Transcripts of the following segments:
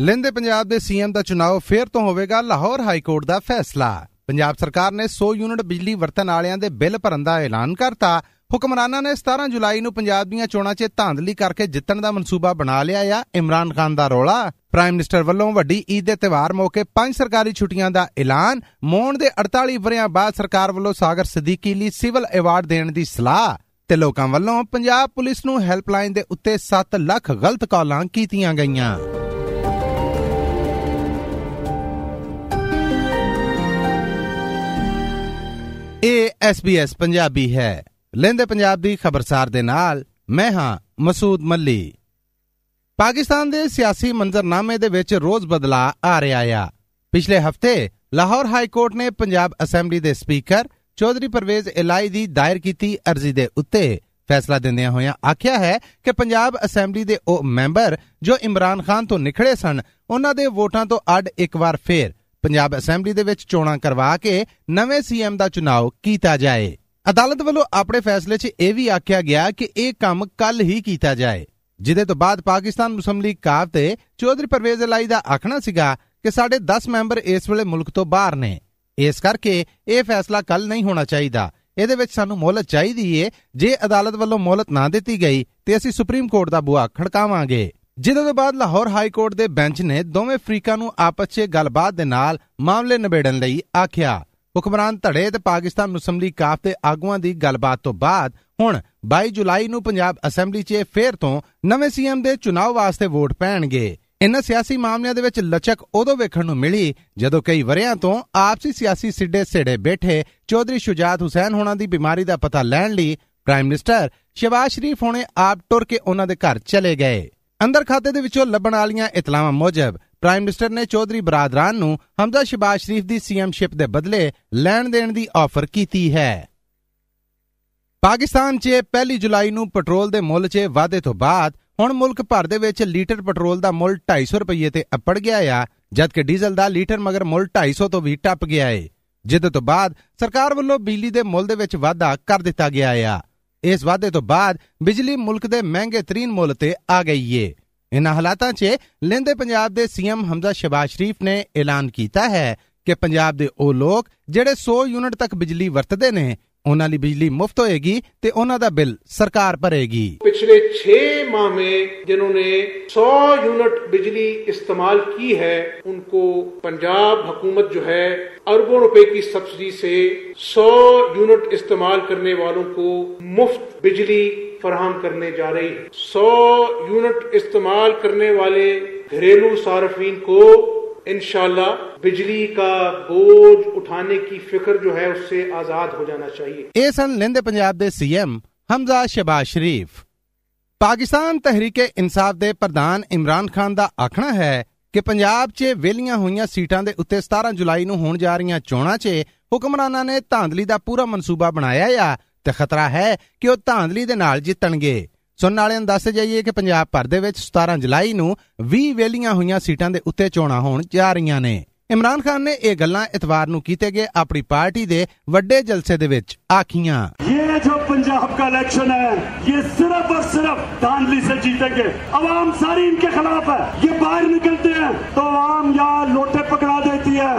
ਲੈਂਦੇ ਪੰਜਾਬ ਦੇ ਸੀਐਮ ਦਾ ਚੁਣਾਵ ਫੇਰ ਤੋਂ ਹੋਵੇਗਾ ਲਾਹੌਰ ਹਾਈ ਕੋਰਟ ਦਾ ਫੈਸਲਾ। ਪੰਜਾਬ ਸਰਕਾਰ ਨੇ 100 ਯੂਨਿਟ ਬਿਜਲੀ ਵਰਤਣ ਵਾਲਿਆਂ ਦੇ ਬਿੱਲ ਭਰਨ ਦਾ ਐਲਾਨ ਕਰਤਾ। ਹੁਕਮਰਾਨਾਂ ਨੇ 17 ਜੁਲਾਈ ਨੂੰ ਪੰਜਾਬ ਦੀਆਂ ਚੋਣਾਂ 'ਚ ਧਾਂਦਲੀ ਕਰਕੇ ਜਿੱਤਣ ਦਾ ਮਨਸੂਬਾ ਬਣਾ ਲਿਆ ਆ। ਇਮਰਾਨ ਖਾਨ ਦਾ ਰੋਲਾ। ਪ੍ਰਾਈਮ ਮਿਨਿਸਟਰ ਵੱਲੋਂ ਵੱਡੀ ਈਦ ਦੇ ਤਿਵਾਰ ਮੌਕੇ ਪੰਜ ਸਰਕਾਰੀ ਛੁੱਟੀਆਂ ਦਾ ਐਲਾਨ। ਮੌਣ ਦੇ 48 ਵਰਿਆਂ ਬਾਅਦ ਸਰਕਾਰ ਵੱਲੋਂ ਸਾਗਰ ਸਦੀਕੀ ਲਈ ਸਿਵਲ ਅਵਾਰਡ ਦੇਣ ਦੀ ਸਲਾਹ ਤੇ ਲੋਕਾਂ ਵੱਲੋਂ ਪੰਜਾਬ ਪੁਲਿਸ ਨੂੰ ਹੈਲਪਲਾਈਨ ਦੇ ਉੱਤੇ 7 ਲੱਖ ਗਲਤ ਕਾਲਾਂ ਕੀਤੀਆਂ ਗਈਆਂ। SBS ਪੰਜਾਬੀ ਹੈ। ਲੈਂਦੇ ਪੰਜਾਬ ਦੀ ਖਬਰਸਾਰ ਦੇ ਨਾਲ, ਮੈਂ ਹਾਂ ਮਸੂਦ ਮੱਲੀ। ਪਾਕਿਸਤਾਨ ਦੇ ਸਿਆਸੀ ਮੰਜ਼ਰਨਾਮੇ ਦੇ ਵਿੱਚ ਰੋਜ਼ ਬਦਲਾ ਆ ਰਿਹਾ ਆ। ਪਿਛਲੇ ਹਫ਼ਤੇ ਲਾਹੌਰ ਹਾਈ ਕੋਰਟ ਨੇ ਪੰਜਾਬ ਅਸੈਂਬਲੀ ਦੇ ਸਪੀਕਰ ਚੌਧਰੀ ਪਰਵੇਜ਼ ਇਲਾਈ ਦੀ ਦਾਇਰ ਕੀਤੀ ਅਰਜ਼ੀ ਦੇ ਉੱਤੇ। ਫੈਸਲਾ ਦਿੰਦਿਆਂ ਹੋਇਆਂ ਆਖਿਆ ਹੈ ਕਿ ਪੰਜਾਬ ਅਸੈਂਬਲੀ ਦੇ ਉਹ ਮੈਂਬਰ ਜੋ ਇਮਰਾਨ ਖਾਨ ਤੋਂ ਨਿਖੜੇ ਸਨ, ਉਹਨਾਂ ਦੇ ਵੋਟਾਂ ਤੋਂ ਅੱਡ ਇੱਕ ਵਾਰ ਫੇਰ ਪੰਜਾਬ ਅਸੈਂਬਲੀ ਦੇ ਵਿੱਚ ਚੋਣਾਂ ਕਰਵਾ ਕੇ ਨਵੇਂ ਸੀਐਮ ਦਾ ਚੁਣਾਵ ਕੀਤਾ ਜਾਏ। ਅਦਾਲਤ ਵੱਲੋਂ ਆਪਣੇ ਫੈਸਲੇ 'ਚ ਇਹ ਵੀ ਆਖਿਆ ਗਿਆ ਕਿ ਇਹ ਕੰਮ ਕੱਲ ਹੀ ਕੀਤਾ ਜਾਏ। ਜਿਹਦੇ ਤੋਂ ਬਾਅਦ ਪਾਕਿਸਤਾਨ ਮੁਸਲਿਮ ਲੀਗ ਕਾਫ ਤੇ ਚੌਧਰੀ ਪਰਵੇਜ਼ ਇਲਾਈ ਦਾ ਆਖਣਾ ਸੀਗਾ ਕਿ ਸਾਡੇ 10 ਮੈਂਬਰ ਇਸ ਵੇਲੇ ਮੁਲਕ ਤੋਂ ਬਾਹਰ ਨੇ। ਇਸ ਕਰਕੇ ਇਹ ਫੈਸਲਾ ਕੱਲ ਨਹੀਂ ਹੋਣਾ ਚਾਹੀਦਾ। ਇਹਦੇ ਵਿੱਚ ਸਾਨੂੰ ਮੋਹਲਤ ਚਾਹੀਦੀ ਏ। ਜੇ ਅਦਾਲਤ ਵੱਲੋਂ ਮੋਹਲਤ ਨਾ ਦਿੱਤੀ ਗਈ ਤੇ ਅਸੀਂ ਸੁਪਰੀਮ ਕੋਰਟ ਦਾ ਬੂਹਾ ਖੜਕਾਵਾਂਗੇ। ਜਿਹਦੇ ਤੋਂ ਬਾਅਦ ਲਾਹੌਰ ਹਾਈ ਕੋਰਟ ਦੇ ਬੈਂਚ ਨੇ ਦੋਵੇਂ ਫਰੀਕਾਂ ਨੂੰ ਆਪਸ 'ਚ ਗੱਲਬਾਤ ਦੇ ਨਾਲ ਮਾਮਲੇ ਨਿਬੇੜਨ ਲਈ ਆਖਿਆ। ਹੁਕਮਰਾਨ ਧੜੇ ਤੇ ਪਾਕਿਸਤਾਨ ਮੁਸਲਿਮ ਲੀਗ ਕਾਫ ਦੇ ਆਗੂਆਂ ਦੀ ਗੱਲਬਾਤ ਤੋਂ ਬਾਅਦ ਹੁਣ 22 ਜੁਲਾਈ ਨੂੰ ਪੰਜਾਬ ਅਸੈਂਬਲੀ 'ਚ ਫੇਰ ਤੋਂ ਨਵੇਂ ਸੀਐਮ ਦੇ ਚੁਣਾਵ ਵਾਸਤੇ ਵੋਟ ਪੈਣਗੇ। ਇਨ੍ਹਾਂ ਸਿਆਸੀ ਮਾਮਲਿਆਂ ਦੇ ਵਿੱਚ ਲਚਕ ਉਦੋਂ ਵੇਖਣ ਨੂੰ ਮਿਲੀ ਜਦੋਂ ਕਈ ਵਰਿਆਂ ਤੋਂ ਆਪਸੀ ਸਿਆਸੀ ਸਿੱਡੇ ਸਿੜੇ ਬੈਠੇ ਚੌਧਰੀ ਸ਼ੁਜਾਤ ਹੁਸੈਨ ਹੋਣਾ ਦੀ ਬਿਮਾਰੀ ਦਾ ਪਤਾ ਲੈਣ ਲਈ ਪ੍ਰਾਈਮ ਮਿਨਿਸਟਰ ਸ਼ਬਾਜ਼ ਸ਼ਰੀਫ ਹੋਣੇ ਆਪ ਟੁਰ ਕੇ ਉਹਨਾਂ ਦੇ ਘਰ ਚਲੇ ਗਏ। ਅੰਦਰ ਖਾਤੇ ਦੇ ਵਿੱਚੋਂ ਲੱਭਣ ਵਾਲੀਆਂ ਇਤਲਾਵਾਂ ਮੁਜਬ ਪ੍ਰਾਈਮ ਮਿਨਿਸਟਰ ਨੇ ਚੌਧਰੀ ਬਰਾਦਰਾਨ ਨੂੰ ਹਮਜ਼ਾ ਸ਼ਬਾਜ਼ ਸ਼ਰੀਫ ਦੀ ਸੀਐਮਸ਼ਿਪ ਦੇ ਬਦਲੇ ਲੈਣ ਦੇਣ ਦੀ ਆਫਰ ਕੀਤੀ ਹੈ। ਪਾਕਿਸਤਾਨ 'ਚ 1 ਜੁਲਾਈ ਨੂੰ ਪੈਟਰੋਲ ਦੇ ਮੁੱਲ 'ਚ ਵਾਧੇ ਤੋਂ ਬਾਅਦ ਹੁਣ ਮੁਲਕ ਭਰ ਦੇ ਵਿੱਚ ਲੀਟਰ ਪੈਟਰੋਲ ਦਾ ਮੁੱਲ 250 ਰੁਪਏ ਤੇ ਅੱਪੜ ਗਿਆ ਆ, ਜਦਕਿ ਡੀਜ਼ਲ ਦਾ ਲੀਟਰ ਮਗਰ ਮੁੱਲ 250 ਤੋਂ ਵੀ ਟੱਪ ਗਿਆ ਏ, ਜਿੱਦ ਤੋਂ ਬਾਅਦ ਸਰਕਾਰ ਵੱਲੋਂ ਬਿਜਲੀ ਦੇ ਮੁੱਲ ਦੇ ਵਿੱਚ ਵਾਧਾ ਕਰ ਦਿੱਤਾ ਗਿਆ ਆ। ਇਸ ਵਾਧੇ ਤੋਂ ਬਾਅਦ ਬਿਜਲੀ ਮੁਲਕ ਦੇ ਮਹਿੰਗੇ ਤਰੀਨ ਮੁੱਲ ਤੇ ਆ ਗਈ ਏ। ਇਨ੍ਹਾਂ ਹਾਲਾਤਾਂ 'ਚ ਲੈਂਦੇ ਪੰਜਾਬ ਦੇ ਸੀਐਮ ਹਮਜ਼ਾ ਸ਼ਬਾਜ਼ ਸ਼ਰੀਫ ਨੇ ਐਲਾਨ ਕੀਤਾ ਹੈ ਕਿ ਪੰਜਾਬ ਦੇ ਉਹ ਲੋਕ ਜਿਹੜੇ 100 ਯੂਨਿਟ ਤੱਕ ਬਿਜਲੀ ਵਰਤਦੇ ਨੇ ਉਹਨਾਂ ਲਈ ਬਿਜਲੀ ਮੁਫਤ ਹੋਏਗੀ ਤੇ ਉਹਨਾਂ ਦਾ ਬਿੱਲ ਸਰਕਾਰ ਭਰੇਗੀ पिछले छह माह में जिन्होंने 100 यूनिट बिजली इस्तेमाल की है उनको पंजाब हुकूमत जो है अरबों रुपए की सब्सिडी से 100 यूनिट इस्तेमाल करने वालों को मुफ्त बिजली फराहम करने जा रही है 100 यूनिट इस्तेमाल करने वाले घरेलू सार्फिन को इन ਬਿਜਲੀ ਦਾ ਬੋਝ ਉਠਾਣੇ ਦੀ ਫਿਕਰ ਜੋ ਹੈ ਉਸੇ ਆਜ਼ਾਦ ਹੋ ਜਾਣਾ ਚਾਹੀਏ ਇਹ ਸਨ ਲਿੰਦੇ ਪੰਜਾਬ ਦੇ ਸੀਐਮ ਹਮਜ਼ਾ ਸ਼ਬਾਜ਼ ਸ਼ਰੀਫ ਪਾਕਿਸਤਾਨ ਤਹਿਰੀਕੇ ਇਨਸਾਫ ਦੇ ਪ੍ਰਧਾਨ ਇਮਰਾਨ ਖਾਨ ਦਾ ਆਖਣਾ ਹੈ ਕਿ ਪੰਜਾਬ 'ਚ ਵੇਲੀਆਂ ਹੋਈਆਂ ਸੀਟਾਂ ਦੇ ਉੱਤੇ 17 ਜੁਲਾਈ ਨੂੰ ਹੋਣ ਜਾ ਰਹੀਆਂ ਚੋਣਾਂ 'ਚ ਹੁਕਮਰਾਨਾਂ ਨੇ ਧਾਂਦਲੀ ਦਾ ਪੂਰਾ ਮਨਸੂਬਾ ਬਣਾਇਆ ਆ ਤੇ ਖਤਰਾ ਹੈ ਕਿ ਉਹ ਧਾਂਦਲੀ ਦੇ ਨਾਲ ਜਿੱਤਣਗੇ ਸੁਣਨ ਵਾਲਿਆਂ ਨੂੰ ਦੱਸ ਜਾਈਏ ਕਿ ਪੰਜਾਬ ਭਰ ਦੇ ਵਿੱਚ 17 ਜੁਲਾਈ ਨੂੰ 20 ਵੇਲੀਆਂ ਹੋਈਆਂ ਸੀਟਾਂ ਦੇ ਉੱਤੇ ਚੋਣਾਂ ਹੋਣ ਜਾ ਰਹੀਆਂ ਨੇ ਇਮਰਾਨ ਖਾਨ ਨੇ ਇਹ ਗੱਲਾਂ ਇਤਵਾਰ ਨੂੰ ਕੀਤੇ ਗਏ ਆਪਣੀ ਪਾਰਟੀ ਦੇ ਵੱਡੇ ਜਲਸੇ ਦੇ ਵਿੱਚ ਆਖੀਆਂ ये जो पंजाब का इलेक्शन है ये सिर्फ और सिर्फ धांधली से जीतेंगे अवाम सारी इनके खिलाफ है ये बाहर निकलते हैं तो अवाम या लोटे पकड़ा देती है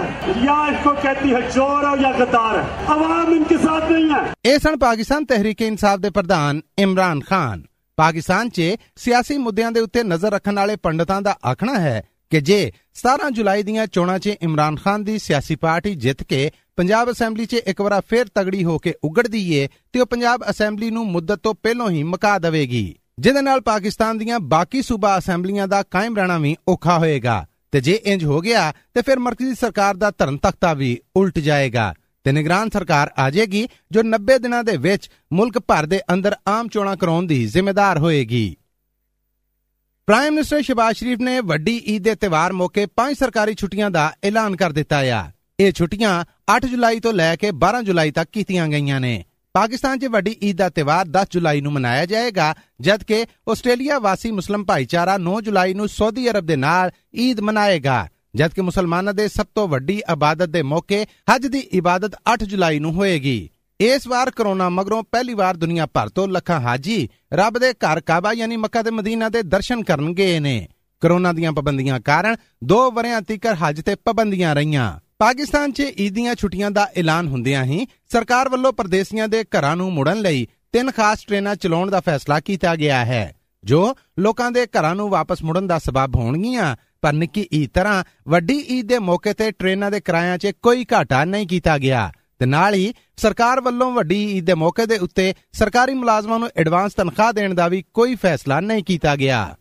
या इसको कहती है चोर है या गद्दार है अवाम इनके साथ नहीं है ਇਹ ਸਨ ਪਾਕਿਸਤਾਨ ਤਹਿਰੀਕ ਇਨਸਾਫ ਦੇ ਪ੍ਰਧਾਨ ਇਮਰਾਨ ਖਾਨ ਪਾਕਿਸਤਾਨ 'ਚ ਸਿਆਸੀ ਮੁੱਦਿਆਂ ਦੇ ਉੱਤੇ ਨਜ਼ਰ ਰੱਖਣ ਵਾਲੇ ਪੰਡਤਾਂ ਦਾ ਆਖਣਾ ਹੈ ਕਿ ਜੇ 17 ਜੁਲਾਈ ਦੀਆਂ ਚੋਣਾਂ 'ਚ ਇਮਰਾਨ ਖਾਨ ਦੀ ਸਿਆਸੀ ਪਾਰਟੀ ਜਿੱਤ ਕੇ ਪੰਜਾਬ ਅਸੈਂਬਲੀ 'ਚ ਇੱਕ ਵਾਰ ਫੇਰ ਤਗੜੀ ਹੋ ਕੇ ਉਗੜਦੀ ਏ ਤੇ ਉਹ ਪੰਜਾਬ ਅਸੈਂਬਲੀ ਨੂੰ ਮੁੱਦਤ ਤੋਂ ਪਹਿਲਾਂ ਹੀ ਮੁਕਾ ਦੇਵੇਗੀ। ਜਿਹਦੇ ਨਾਲ ਪਾਕਿਸਤਾਨ ਦੀਆਂ ਬਾਕੀ ਸੂਬਾ ਅਸੈਂਬਲੀਆਂ ਦਾ ਕਾਇਮ ਰਹਿਣਾ ਵੀ ਔਖਾ ਹੋਏਗਾ ਤੇ ਜੇ ਇੰਜ ਹੋ ਗਿਆ ਤੇ ਫਿਰ ਮਰਕਜ਼ੀ ਸਰਕਾਰ ਦਾ ਧਰਨ ਤਖਤਾ ਵੀ ਉਲਟ ਜਾਏਗਾ। ਤੇ ਨਿਗਰਾਨ ਸਰਕਾਰ ਆ ਜਾਏਗੀ, ਜੋ 90 ਦਿਨਾਂ ਦੇ ਵਿੱਚ ਮੁਲਕ ਭਰ ਦੇ ਅੰਦਰ ਆਮ ਚੋਣਾਂ ਕਰਾਉਣ ਦੀ ਜ਼ਿੰਮੇਦਾਰ ਹੋਏਗੀ। ਪ੍ਰਾਈਮ ਮਿਨਿਸਟਰ ਸ਼ਬਾਜ਼ ਸ਼ਰੀਫ ਨੇ ਵੱਡੀ ਈਦ ਦੇ ਤਿਵਾਰ ਮੌਕੇ ਪੰਜ ਸਰਕਾਰੀ ਛੁੱਟੀਆਂ ਦਾ ਐਲਾਨ ਕਰ ਦਿੱਤਾ ਆ। ਇਹ ਛੁੱਟੀਆਂ 8 ਜੁਲਾਈ ਤੋਂ ਲੈ ਕੇ 12 ਜੁਲਾਈ ਤੱਕ ਕੀਤੀਆਂ ਗਈਆਂ ਨੇ। ਪਾਕਿਸਤਾਨ 'ਚ ਵੱਡੀ ਈਦ ਦਾ ਤਿਵਾਰ 10 ਜੁਲਾਈ ਨੂੰ ਮਨਾਇਆ ਜਾਏਗਾ, ਜਦਕਿ ਆਸਟ੍ਰੇਲੀਆ ਵਾਸੀ ਮੁਸਲਮ ਭਾਈਚਾਰਾ 9 ਜੁਲਾਈ ਨੂੰ ਸਾਊਦੀ ਅਰਬ ਦੇ ਨਾਲ ਈਦ ਮਨਾਏਗਾ। ਜਦਕਿ ਮੁਸਲਮਾਨਾਂ ਦੇ ਸਭ ਤੋਂ ਵੱਡੀ ਇਬਾਦਤ ਦੇ ਮੌਕੇ ਹਜ ਦੀ ਇਬਾਦਤ 8 ਜੁਲਾਈ ਨੂੰ ਹੋਏਗੀ। ਇਸ ਵਾਰ ਕਰੋਨਾ ਮਗਰੋਂ ਪਹਿਲੀ ਵਾਰ ਦੁਨੀਆ ਭਰ ਤੋਂ ਲੱਖਾਂ ਹਾਜੀ ਰੱਬ ਦੇ ਘਰ ਕਾਬਾ ਯਾਨੀ ਮੱਕਾ ਤੇ ਮਦੀਨਾ ਦੇ ਦਰਸ਼ਨ ਕਰਨ ਗਏ ਨੇ। ਕਰੋਨਾ ਦੀਆਂ ਪਾਬੰਦੀਆਂ ਕਾਰਨ 2 ਵਰਿਆਂ ਤੀਕਰ ਹੱਜ ਤੇ ਪਾਬੰਦੀਆਂ ਰਹੀਆਂ। ਪਾਕਿਸਤਾਨ 'ਚ ਈਦ ਦੀਆਂ ਛੁੱਟੀਆਂ ਦਾ ਐਲਾਨ ਹੁੰਦਿਆਂ ਹੀ ਸਰਕਾਰ ਵੱਲੋਂ ਪਰਦੇਸੀਆਂ ਦੇ ਘਰਾਂ ਨੂੰ ਮੁੜਨ ਲਈ ਤਿੰਨ ਖਾਸ ਟ੍ਰੇਨਾਂ ਚਲਾਉਣ ਦਾ ਫੈਸਲਾ ਕੀਤਾ ਗਿਆ ਹੈ, ਜੋ ਲੋਕਾਂ ਦੇ ਘਰਾਂ ਨੂੰ ਵਾਪਸ ਮੁੜਨ ਦਾ ਸਬਬ ਹੋਣਗੀਆਂ। ਪਰ ਨਿੱਕੀ ਈਦ ਤਰ੍ਹਾਂ ਵੱਡੀ ਈਦ ਦੇ ਮੌਕੇ ਤੇ ਟ੍ਰੇਨਾਂ ਦੇ ਕਿਰਾਇਆਂ 'ਚ ਕੋਈ ਘਾਟਾ ਨਹੀਂ ਕੀਤਾ ਗਿਆ। ਤੇ ਨਾਲ ਹੀ ਸਰਕਾਰ ਵੱਲੋਂ ਵੱਡੀ ਈਦ ਦੇ ਮੌਕੇ ਦੇ ਉੱਤੇ ਸਰਕਾਰੀ ਮੁਲਾਜ਼ਮਾਂ ਨੂੰ ਐਡਵਾਂਸ ਤਨਖਾਹ ਦੇਣ ਦਾ ਵੀ ਕੋਈ ਫੈਸਲਾ ਨਹੀਂ ਕੀਤਾ ਗਿਆ।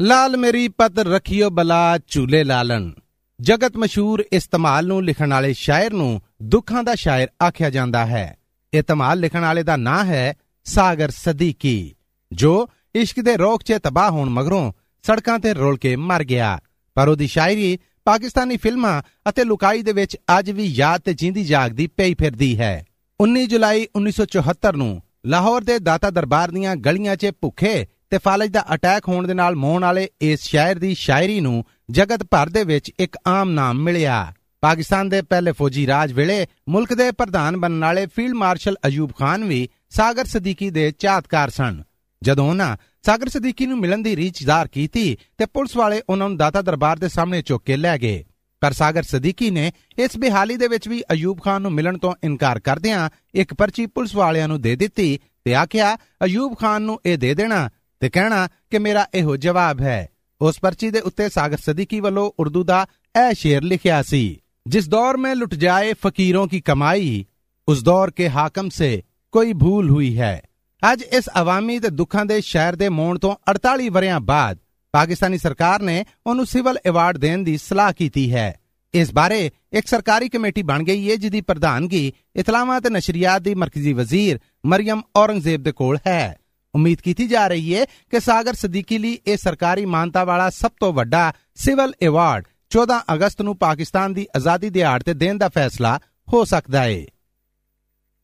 ਲਾਲ ਮੇਰੀ ਪਤ ਰਖਿਓ ਬਲਾ ਝੂਲੇ ਲਾਲਨ ਜਗਤ ਮਸ਼ਹੂਰ ਇਸਤਮਾਲ ਨੂੰ ਲਿਖਣ ਵਾਲੇ ਸ਼ਾਇਰ ਨੂੰ ਦੁੱਖਾਂ ਦਾ ਸ਼ਾਇਰ ਆਖਿਆ ਜਾਂਦਾ ਹੈ। ਇਹ ਤਮਾਲ ਲਿਖਣ ਵਾਲੇ ਦਾ ਨਾਂ ਹੈ ਸਾਗਰ ਸਦੀਕੀ, ਜੋ ਇਸ਼ਕ ਦੇ ਰੋਗ 'ਚ ਤਬਾਹ ਹੋਣ ਮਗਰੋਂ ਸੜਕਾਂ ਤੇ ਰੋਲ ਕੇ ਮਰ ਗਿਆ। ਪਰ ਉਹਦੀ ਸ਼ਾਇਰੀ ਪਾਕਿਸਤਾਨੀ ਫਿਲਮਾਂ ਅਤੇ ਲੁਕਾਈ ਦੇ ਵਿੱਚ ਅੱਜ ਵੀ ਯਾਦ ਤੇ ਜਿੰਦੀ ਜਾਗਦੀ ਪਈ ਫਿਰਦੀ ਹੈ। 19 ਜੁਲਾਈ 1974 ਨੂੰ ਲਾਹੌਰ ਦੇ ਦਾਤਾ ਦਰਬਾਰ ਦੀਆਂ ਗਲੀਆਂ 'ਚ ਭੁੱਖੇ ਤੇ ਫਾਲਜ ਦਾ ਅਟੈਕ ਹੋਣ ਦੇ ਨਾਲ ਮੋਹਣ ਵਾਲੇ ਇਸ ਸ਼ਾਇਰ ਦੀ ਸ਼ਾਇਰੀ ਨੂੰ ਜਗਤ ਭਰ ਦੇ ਵਿੱਚ ਇੱਕ ਆਮ ਨਾਮ ਮਿਲਿਆ। ਪਾਕਿਸਤਾਨ ਦੇ ਪਹਿਲੇ ਫੌਜੀ ਰਾਜ ਵੇਲੇ ਮੁਲਕ ਦੇ ਪ੍ਰਧਾਨ ਬਣਨ ਵਾਲੇ ਫੀਲਡ ਮਾਰਸ਼ਲ ਅਯੂਬ ਖਾਨ ਵੀ ਸਾਗਰ ਸਦੀਕੀ ਦੇ ਚਾਹਤਕਾਰ ਸਨ। ਜਦੋਂ ਉਹਨਾਂ ਸਾਗਰ ਸਦੀਕੀ ਨੂੰ ਮਿਲਣ ਦੀ ਰੀਚ ਜ਼ਾਹਰ ਕੀਤੀ ਤੇ ਪੁਲਿਸ ਵਾਲੇ ਉਹਨਾਂ ਨੂੰ ਦਾਤਾ ਦਰਬਾਰ ਦੇ ਸਾਹਮਣੇ ਚੁੱਕ ਕੇ ਲੈ ਗਏ ਪਰ ਸਾਗਰ ਸਦੀਕੀ ਨੇ ਇਸ ਬਿਹਾਲੀ ਦੇ ਵਿੱਚ ਵੀ ਅਯੂਬ ਖਾਨ ਨੂੰ ਮਿਲਣ ਤੋਂ ਇਨਕਾਰ ਕਰਦਿਆਂ ਇੱਕ ਪਰਚੀ ਪੁਲਿਸ ਵਾਲਿਆਂ ਨੂੰ ਦੇ ਦਿੱਤੀ ਤੇ ਆਖਿਆ ਅਯੂਬ ਖਾਨ ਨੂੰ ਇਹ ਦੇ ਦੇਣਾ ਤੇ ਕਹਿਣਾ ਕਿ ਮੇਰਾ ਇਹੋ ਜਵਾਬ ਹੈ ਉਸ ਪਰਚੀ ਦੇ ਉੱਤੇ ਸਾਗਰ ਸਦੀਕੀ ਵੱਲੋਂ ਉਰਦੂ ਦਾ ਇਹ ਸ਼ੇਰ ਲਿਖਿਆ ਸੀ ਜਿਸ ਦੌਰ में लुट जाए फकीरों की कमाई उस दौर के हाकम से कोई भूल हुई है ਅੱਜ ਇਸ ਆਵਾਮੀ ਤੇ ਦੁੱਖਾਂ ਦੇ ਸ਼ਹਿਰ ਦੇ ਮੋੜ ਤੋਂ 48 ਵਰਿਆਂ ਬਾਅਦ ਪਾਕਿਸਤਾਨੀ ਸਰਕਾਰ ਨੇ ਉਹਨੂੰ ਸਿਵਲ ਅਵਾਰਡ ਦੇਣ ਦੀ ਸਲਾਹ ਕੀਤੀ ਹੈ। ਇਸ ਬਾਰੇ ਇੱਕ ਸਰਕਾਰੀ ਕਮੇਟੀ ਬਣ ਗਈ ਹੈ ਜਿਹਦੀ ਪ੍ਰਧਾਨਗੀ ਇਤਲਾਮਾਤ ਤੇ ਨਸ਼ਰੀਆਤ ਦੀ ਮਰਕਜ਼ੀ ਵਜ਼ੀਰ ਮਰੀਮ ਔਰੰਗਜ਼ੇਬ ਦੇ ਕੋਲ ਹੈ। ਉਮੀਦ ਕੀਤੀ ਜਾ ਰਹੀ ਹੈ ਕਿ ਸਾਗਰ ਸਦੀਕੀ ਲਈ ਇਹ ਸਰਕਾਰੀ ਮਾਨਤਾ ਵਾਲਾ ਸਭ ਤੋਂ ਵੱਡਾ ਸਿਵਲ ਅਵਾਰਡ 14 ਅਗਸਤ ਨੂੰ ਪਾਕਿਸਤਾਨ ਦੀ ਆਜ਼ਾਦੀ ਦਿਹਾੜ ਤੇ ਦੇਣ ਦਾ ਫੈਸਲਾ ਹੋ ਸਕਦਾ ਹੈ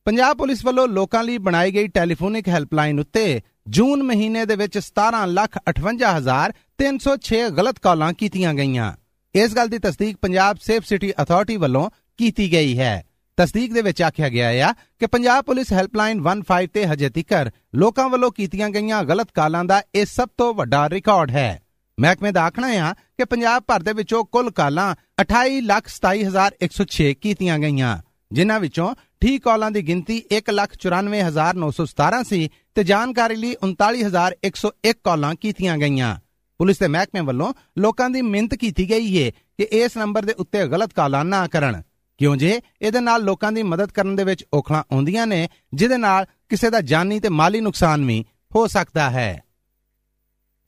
ਪੰਜਾਬ ਪੁਲਿਸ ਵੱਲੋਂ ਲੋਕਾਂ ਲਈ ਬਣਾਈ ਗਈ ਟੈਲੀਫੋਨਿਕ ਹੈਲਪਲਾਈਨ ਉੱਤੇ ਜੂਨ ਮਹੀਨੇ ਦੇ ਵਿੱਚ 1758306 ਗਲਤ ਕਾਲਾਂ ਕੀਤੀਆਂ ਗਈਆਂ। ਇਸ ਗੱਲ ਦੀ ਤਸਦੀਕ ਪੰਜਾਬ ਸੇਫ ਸਿਟੀ ਅਥਾਰਟੀ ਵੱਲੋਂ ਕੀਤੀ ਗਈ ਹੈ। ਤਸਦੀਕ ਦੇ ਵਿੱਚ ਆਖਿਆ ਗਿਆ ਹੈ ਕਿ ਪੰਜਾਬ ਪੁਲਿਸ ਹੈਲਪਲਾਈਨ 15 ਤੇ ਹਜੇ ਤੱਕ ਲੋਕਾਂ ਵੱਲੋਂ ਕੀਤੀਆਂ ਗਈਆਂ ਗਲਤ ਕਾਲਾਂ ਦਾ ਇਹ ਸਭ ਤੋਂ ਵੱਡਾ ਰਿਕਾਰਡ ਹੈ। ਮਹਿਕਮੇ ਦਾ ਆਖਣਾ ਹੈ ਕਿ ਪੰਜਾਬ ਭਰ ਦੇ ਵਿੱਚੋਂ ਕੁੱਲ ਕਾਲਾਂ 2827106 ਕੀਤੀਆਂ ਗਈਆਂ। ਜਿਨ੍ਹਾਂ ਵਿੱਚੋਂ ਠੀਕ ਕਾਲਾਂ ਦੀ ਗਿਣਤੀ 194917 ਸੀ ਤੇ ਜਾਣਕਾਰੀ ਲਈ 39101 ਕਾਲਾਂ ਕੀਤੀਆਂ ਗਈਆਂ। ਪੁਲਿਸ ਦੇ ਮਹਿਕਮੇ ਵੱਲੋਂ ਲੋਕਾਂ ਦੀ ਮਿਹਨਤ ਕੀਤੀ ਗਈ ਹੈ ਕਿ ਇਸ ਨੰਬਰ ਦੇ ਉੱਤੇ ਗਲਤ ਕਾਲਾਂ ਨਾ ਕਰਨ। ਕਿਉਂ ਜੇ ਇਹਦੇ ਨਾਲ ਲੋਕਾਂ ਦੀ ਮਦਦ ਕਰਨ ਦੇ ਵਿੱਚ ਔਖਲਾਂ ਆਉਂਦੀਆਂ ਨੇ, ਜਿਹਦੇ ਨਾਲ ਕਿਸੇ ਦਾ ਜਾਨੀ ਤੇ ਮਾਲੀ ਨੁਕਸਾਨ ਵੀ ਹੋ ਸਕਦਾ ਹੈ।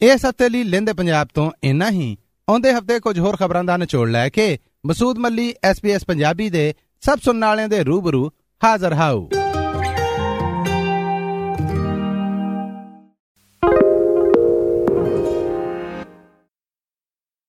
ਇਸ ਹਫ਼ਤੇ ਲਈ ਲਿੰਦੇ ਪੰਜਾਬ ਤੋਂ ਇੰਨਾ ਹੀ। ਆਉਂਦੇ ਹਫ਼ਤੇ ਕੁਝ ਹੋਰ ਖਬਰਾਂ ਦਾ ਨਿਚੋੜ ਲੈ ਕੇ, ਮਸੂਦ ਮੱਲੀ ਐਸਪੀਐਸ ਪੰਜਾਬੀ ਦੇ ਸਭ ਸੁਣਨ ਵਾਲਿਆਂ ਦੇ ਰੂਬਰੂ ਹਾਜ਼ਰ ਹਾਊ